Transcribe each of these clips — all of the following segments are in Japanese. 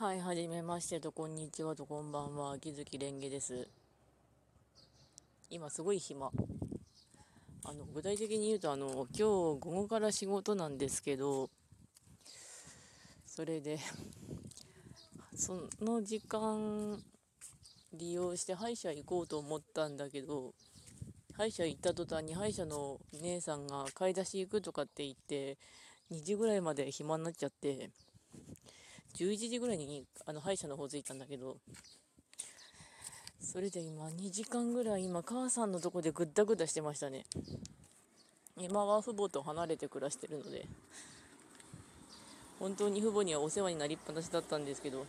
はい、はじめましてと、こんにちはと、こんばんは、秋月蓮華です。今、すごい暇。あの、具体的に言うと、あの、今日午後から仕事なんですけど、それで、その時間利用して歯医者行こうと思ったんだけど、歯医者行った途端に歯医者の姉さんが買い出し行くとかって言って、2時ぐらいまで暇になっちゃって、11時ぐらいにあの歯医者の方着いたんだけど、それで今2時間ぐらい今母さんのとこでぐったぐったしてましたね。今は父母と離れて暮らしてるので、本当に父母にはお世話になりっぱなしだったんですけど、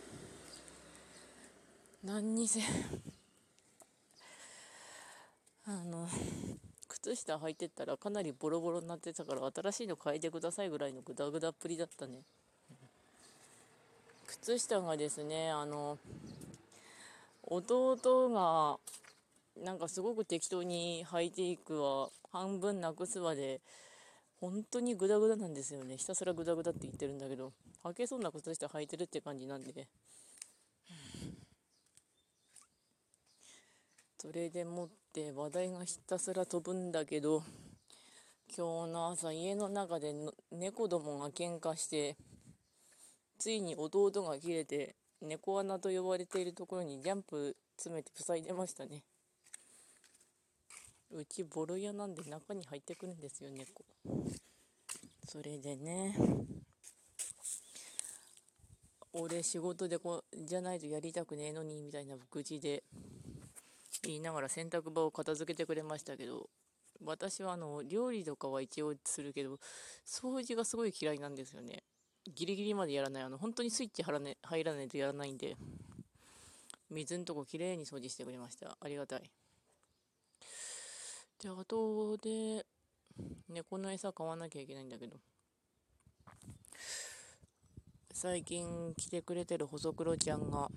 何にせ、あの、靴下履いてったらかなりボロボロになってたから新しいの変えてくださいぐらいのグダグダっぷりだったね。靴下がですねあの弟がなんかすごく適当に履いていくわ半分なくすわで本当にグダグダなんですよね。ひたすらグダグダって言ってるんだけど履けそうな靴下履いてるって感じなんで。それでもって話題がひたすら飛ぶんだけど今日の朝家の中で猫どもが喧嘩してついに弟が切れて猫穴と呼ばれているところにジャンプ詰めて塞いでましたね。うちボロ屋なんで中に入ってくるんですよ猫。それでね俺仕事でこじゃないとやりたくねえのにみたいな愚痴で言いながら洗濯場を片付けてくれましたけど私はあの料理とかは一応するけど掃除がすごい嫌いなんですよね。ギリギリまでやらない。あの、本当にスイッチ入ら,、ね、入らないとやらないんで、水のとこきれいに掃除してくれました。ありがたい。で、あとで、猫の餌買わなきゃいけないんだけど、最近来てくれてる細黒ちゃんが、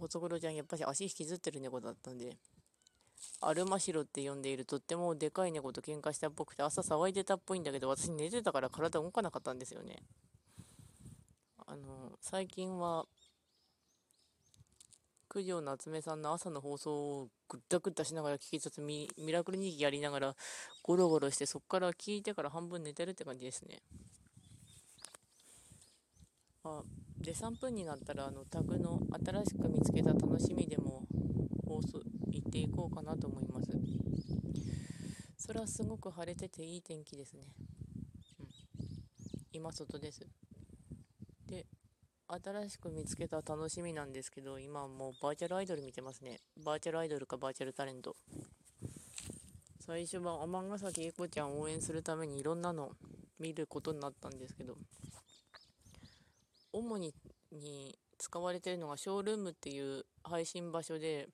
細黒ちゃんやっぱり足引きずってる猫だったんで、アルマシロって呼んでいるとってもでかい猫と喧嘩したっぽくて朝騒いでたっぽいんだけど私寝てたから体動かなかったんですよね。あの最近は九条夏目さんの朝の放送をぐったぐったしながら聞きつつミラクル日記やりながらゴロゴロしてそっから聞いてから半分寝てるって感じですね。あで3分になったらあのタグの新しく見つけた楽しみでも放送行っていこうかなと思います。それはすごく晴れてていい天気ですね、うん、今外です。で新しく見つけた楽しみなんですけど今もうバーチャルアイドル見てますね。バーチャルアイドルかバーチャルタレント。最初は尼崎英子ちゃんを応援するためにいろんなの見ることになったんですけど主にに使われてるのがショールームっていう配信場所で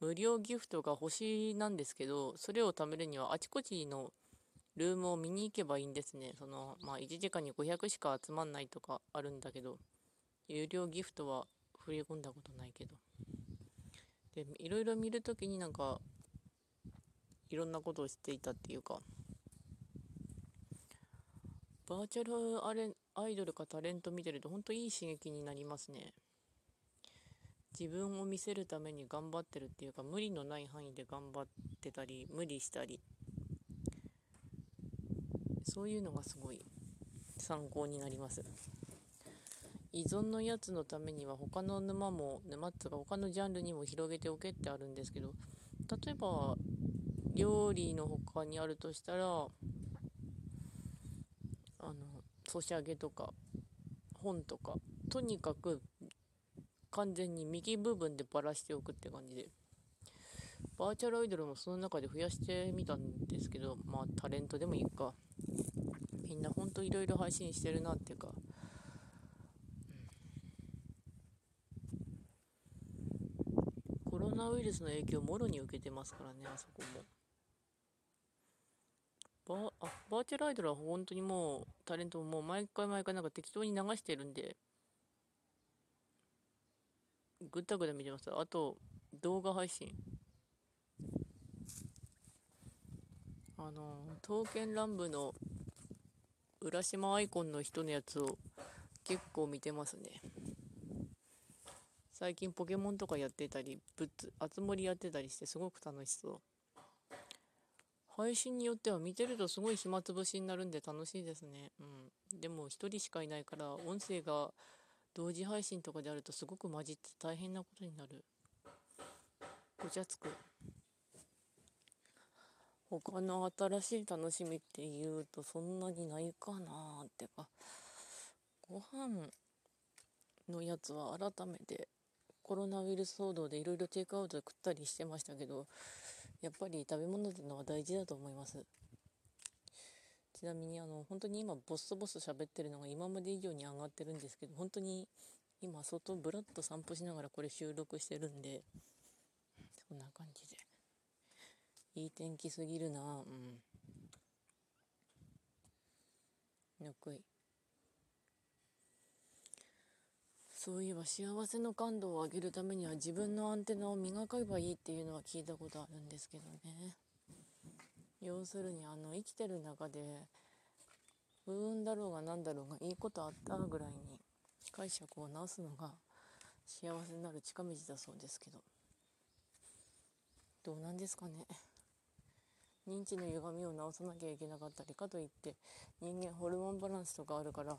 無料ギフトが欲しいなんですけど、それを貯めるにはあちこちのルームを見に行けばいいんですね。その、まあ、1時間に500しか集まんないとかあるんだけど、有料ギフトは振り込んだことないけど。で、いろいろ見るときになんか、いろんなことを知っていたっていうか、バーチャルアレアイドルかタレント見てると本当いい刺激になりますね。自分を見せるために頑張ってるっていうか無理のない範囲で頑張ってたり無理したり。そういうのがすごい参考になります。依存のやつのためには他の沼も沼っつうか他のジャンルにも広げておけってあるんですけど例えば料理の他にあるとしたらあのソシャゲとか本とかとにかく完全に右部分でばらしておくって感じで。バーチャルアイドルもその中で増やしてみたんですけどまあタレントでもいいか。みんなほんといろいろ配信してるなっていうか、コロナウイルスの影響もろに受けてますからねあそこも。バあバーチャルアイドルは本当にもうタレントも毎回毎回なんか適当に流してるんで。ぐったぐた見てます。あと、動画配信。あの、刀剣乱舞の浦島アイコンの人のやつを結構見てますね最近ポケモンとかやってたりぶつあつ森やってたりしてすごく楽しそう配信によっては見てるとすごい暇つぶしになるんで楽しいですねうんでも1人しかいないから音声が同時配信とかであるとすごく混じって大変なことになる。ごちゃつく。他の新しい楽しみっていうとそんなにないかなってか。ご飯のやつは改めてコロナウイルス騒動でいろいろテイクアウトで食ったりしてましたけどやっぱり食べ物っていうのは大事だと思います。ちなみにあの本当に今ボソボソ喋ってるのが今まで以上に上がってるんですけど本当に今外ブラッと散歩しながらこれ収録してるんでそんな感じで。いい天気すぎるな。うん。ぬくいそういえば幸せの感度を上げるためには自分のアンテナを磨けばいいっていうのは聞いたことあるん。ですけどね要するにあの生きてる中で不運だろうが何だろうがいいことあったぐらいに解釈を直すのが幸せになる近道だそうですけど。どうなんですかね。認知の歪みを直さなきゃいけなかったりかといって人間ホルモンバランスとかあるから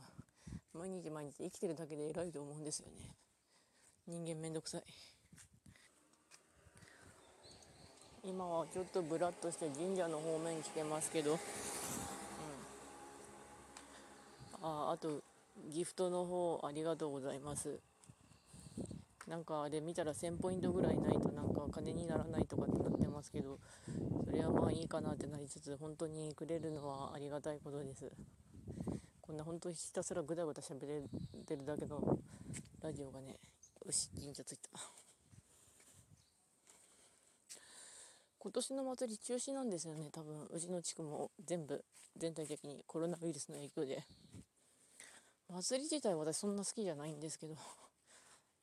毎日毎日生きてるだけで偉いと思うんですよね。人間めんどくさい。今はちょっとブラッとして神社の方面来てますけど、うん、ああとギフトの方ありがとうございます。なんかあれ見たら1000ポイントぐらいないとなんか金にならないとかってなってますけどそれはまあいいかなってなりつつ本当にくれるのはありがたいことです。こんな本当にひたすらぐだぐだ喋れてるだけのラジオがねよし神社着いた。今年の祭り中止なんですよね。多分うちの地区も全部全体的にコロナウイルスの影響で。祭り自体私そんな好きじゃないんですけど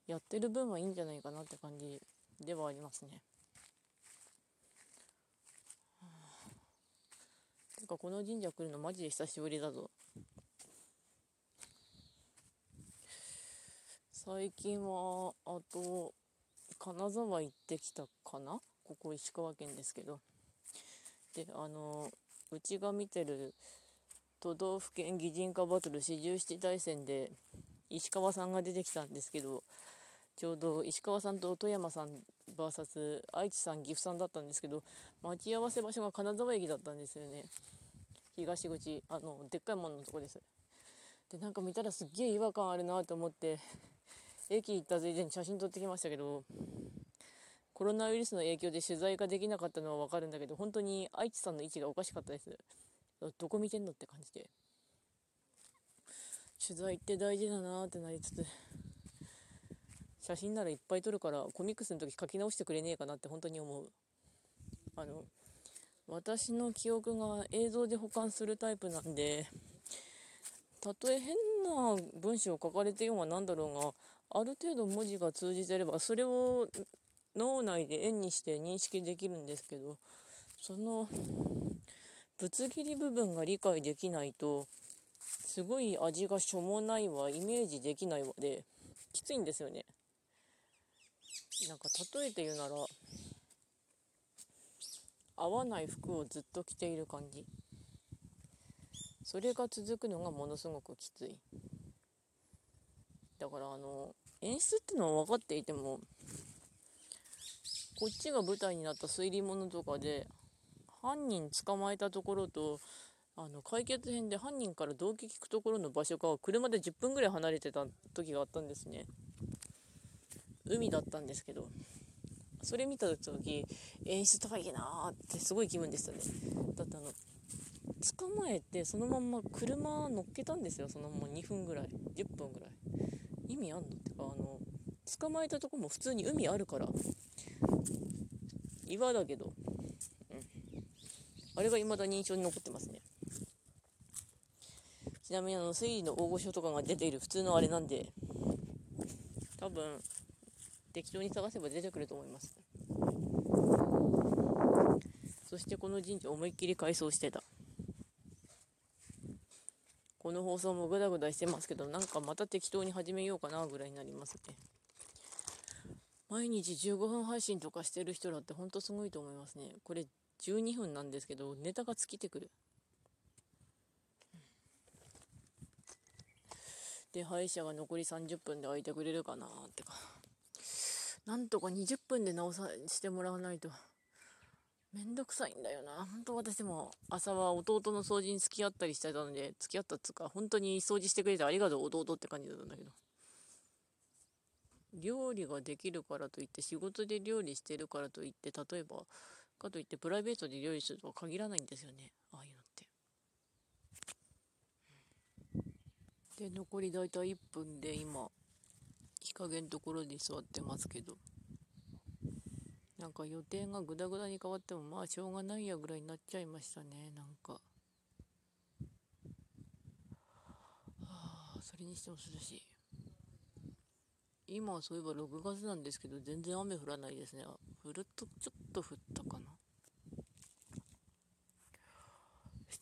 やってる分はいいんじゃないかなって感じではありますね。てかこの神社来るのマジで久しぶりだぞ。最近はあと金沢行ってきたかな？ここ石川県ですけど。であのうちが見てる都道府県擬人化バトル四十七大戦で石川さんが出てきたんですけどちょうど石川さんと富山さん VS 愛知さん岐阜さんだったんですけど待ち合わせ場所が金沢駅だったんですよね。東口あのでっかいもののとこです。でなんか見たらすっげえ違和感あるなと思って駅行ったついでに写真撮ってきましたけどコロナウイルスの影響で取材ができなかったのは分かるんだけど本当に愛知さんの位置がおかしかったです。どこ見てんのって感じで。取材って大事だなってなりつつ写真ならいっぱい撮るからコミックスの時書き直してくれねえかなって本当に思う。あの私の記憶が映像で保管するタイプなんでたとえ変な文章を書かれてようが何だろうがある程度文字が通じてればそれを脳内で円にして認識できるんですけどそのぶつ切り部分が理解できないとすごい味がしょもないわイメージできないわできついんですよね。なんか例えて言うなら合わない服をずっと着ている感じ。それが続くのがものすごくきつい。だからあの演出ってのは分かっていてもこっちが舞台になった推理物とかで犯人捕まえたところとあの解決編で犯人から動機聞くところの場所が車で10分ぐらい離れてた時があったんですね。海だったんですけどそれ見た時演出高いなーってすごい気分でしたね。だってあの捕まえてそのまんま車乗っけたんですよそのまま2分ぐらい10分ぐらい。意味あんのってかあの捕まえたとこも普通に海あるから。岩だけど、うん、あれが未だに印象に残ってますね。ちなみにあの推理の大御所とかが出ている普通のあれなんで多分適当に探せば出てくると思います。そしてこの神社思いっきり改装してた。この放送もグダグダしてますけど、なんかまた適当に始めようかなぐらいになりますね。毎日15分配信とかしてる人だってほんとすごいと思いますね。これ12分なんですけど、ネタが尽きてくる。で、歯医者が残り30分で空いてくれるかなってか。なんとか20分で直さしてもらわないと。めんどくさいんだよな。本当私も朝は弟の掃除に付き合ったりしてたので、付き合ったっつうか、本当に掃除してくれてありがとう弟って感じだったんだけど。料理ができるからといって、仕事で料理してるからといって、例えば、かといってプライベートで料理するとは限らないんですよね。ああいうのって。で、残りだいたい1分で今、日陰のところに座ってますけど。なんか予定がグダグダに変わってもまあしょうがないやぐらいになっちゃいましたねなんかはあそれにしても涼しい今そういえば6月なんですけど全然雨降らないですね降るとちょっと降ったかな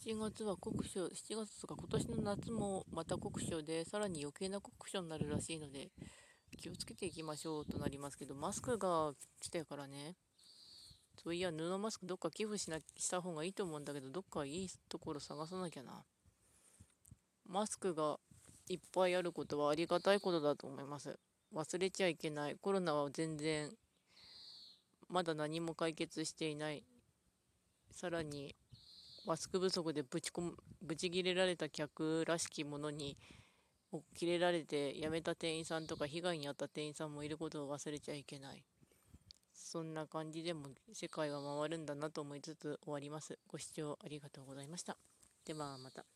7月は酷暑7月とか今年の夏もまた酷暑でさらに余計な酷暑になるらしいので気をつけていきましょうとなりますけど、マスクが来たからね。そういや、布マスクどっか寄付しなした方がいいと思うんだけど、どっかいいところ探さなきゃな。マスクがいっぱいあることはありがたいことだと思います。忘れちゃいけない。コロナは全然、まだ何も解決していない。さらに、マスク不足でぶちこぶち切れられた客らしきものに切れられて辞めた店員さんとか被害に遭った店員さんもいることを忘れちゃいけない。そんな感じでも世界は回るんだなと思いつつ終わります。ご視聴ありがとうございました。ではまた。